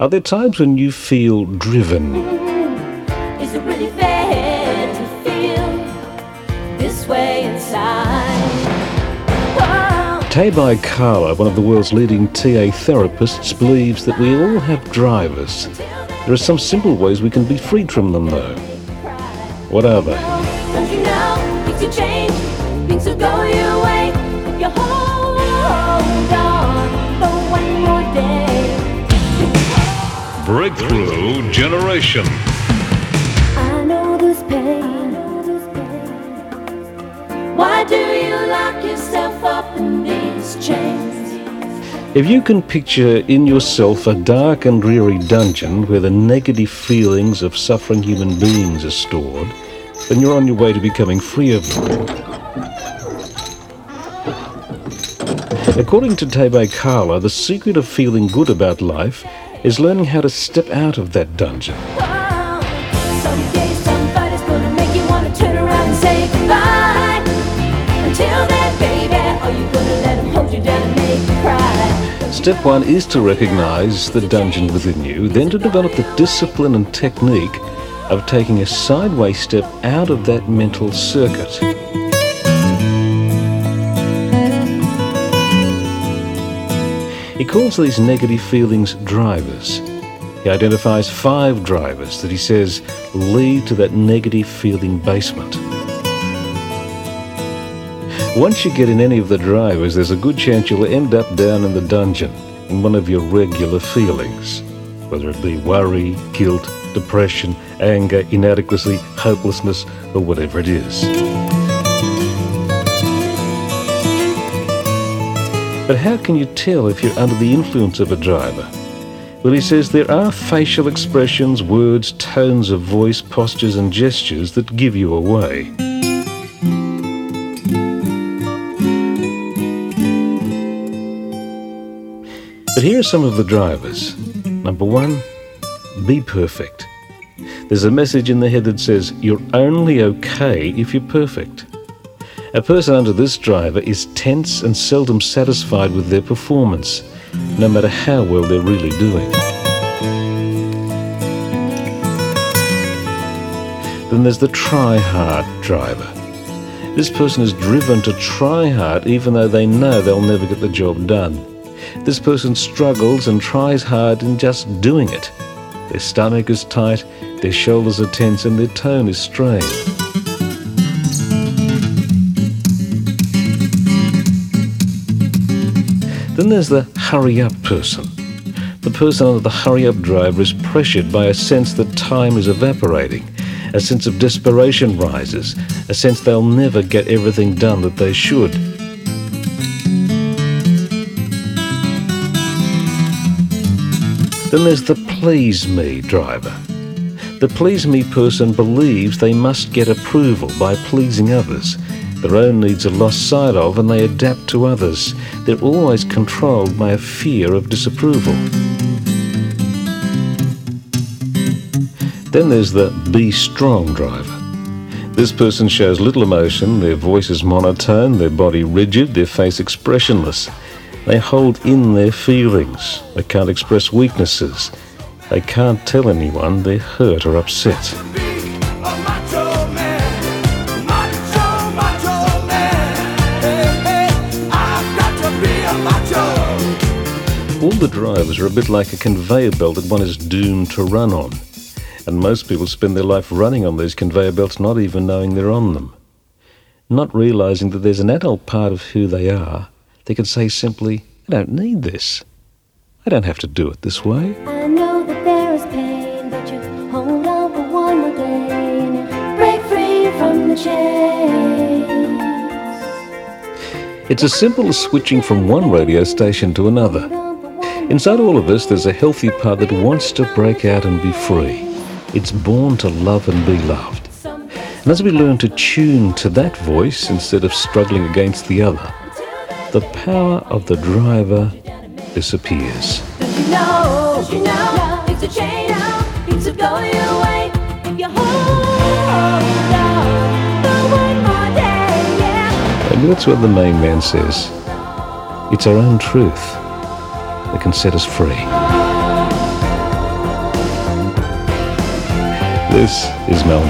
Are there times when you feel driven? Is it really fair to feel this way inside? Whoa. Taibi Kahler, one of the world's leading TA therapists, believes that we all have drivers. There are some simple ways we can be freed from them, though. What are they? Don't you know things change, things will go your way if you Breakthrough Generation. I know this pain. Why do you lock yourself up in these chains? If you can picture in yourself a dark and dreary dungeon where the negative feelings of suffering human beings are stored, then you're on your way to becoming free of them. According to Taibi Kahler, the secret of feeling good about life is learning how to step out of that dungeon. Whoa. Some days, some fight is gonna make you wanna turn around and say goodbye. Until then, baby, are you gonna let him hold you down and make you cry? Step one is to recognize the dungeon within you, then to develop the discipline and technique of taking a sideways step out of that mental circuit. He calls these negative feelings drivers. He identifies five drivers that he says lead to that negative feeling basement. Once you get in any of the drivers, there's a good chance you'll end up down in the dungeon in one of your regular feelings, whether it be worry, guilt, depression, anger, inadequacy, hopelessness, or whatever it is. But how can you tell if you're under the influence of a driver? Well, he says there are facial expressions, words, tones of voice, postures, and gestures that give you away. But here are some of the drivers. Number one, be perfect. There's a message in the head that says, You're only okay if you're perfect. A person under this driver is tense and seldom satisfied with their performance, no matter how well they're really doing. Then there's the try hard driver. This person is driven to try hard even though they know they'll never get the job done. This person struggles and tries hard in just doing it. Their stomach is tight, their shoulders are tense, and their tone is strained. Then there's the hurry up person. The person under the hurry up driver is pressured by a sense that time is evaporating. A sense of desperation rises, a sense they'll never get everything done that they should. Then there's the please me driver. The please me person believes they must get approval by pleasing others. Their own needs are lost sight of and they adapt to others. They're always controlled by a fear of disapproval. Then there's the be strong driver. This person shows little emotion, their voice is monotone, their body rigid, their face expressionless. They hold in their feelings. They can't express weaknesses. They can't tell anyone they're hurt or upset. All the drivers are a bit like a conveyor belt that one is doomed to run on. And most people spend their life running on these conveyor belts not even knowing they're on them. Not realizing that there's an adult part of who they are, they can say simply, I don't need this. I don't have to do it this way. I know that there is pain, but you hold on for one more day and you break free from the chains. It's as simple as switching from one radio station to another. Inside all of us, there's a healthy part that wants to break out and be free. It's born to love and be loved. And as we learn to tune to that voice instead of struggling against the other, the power of the driver disappears. Don't you know, you know, things will change now, things will go your if you hold on for one more day, yeah. And that's what the main man says. It's our own truth that can set us free. This is Mel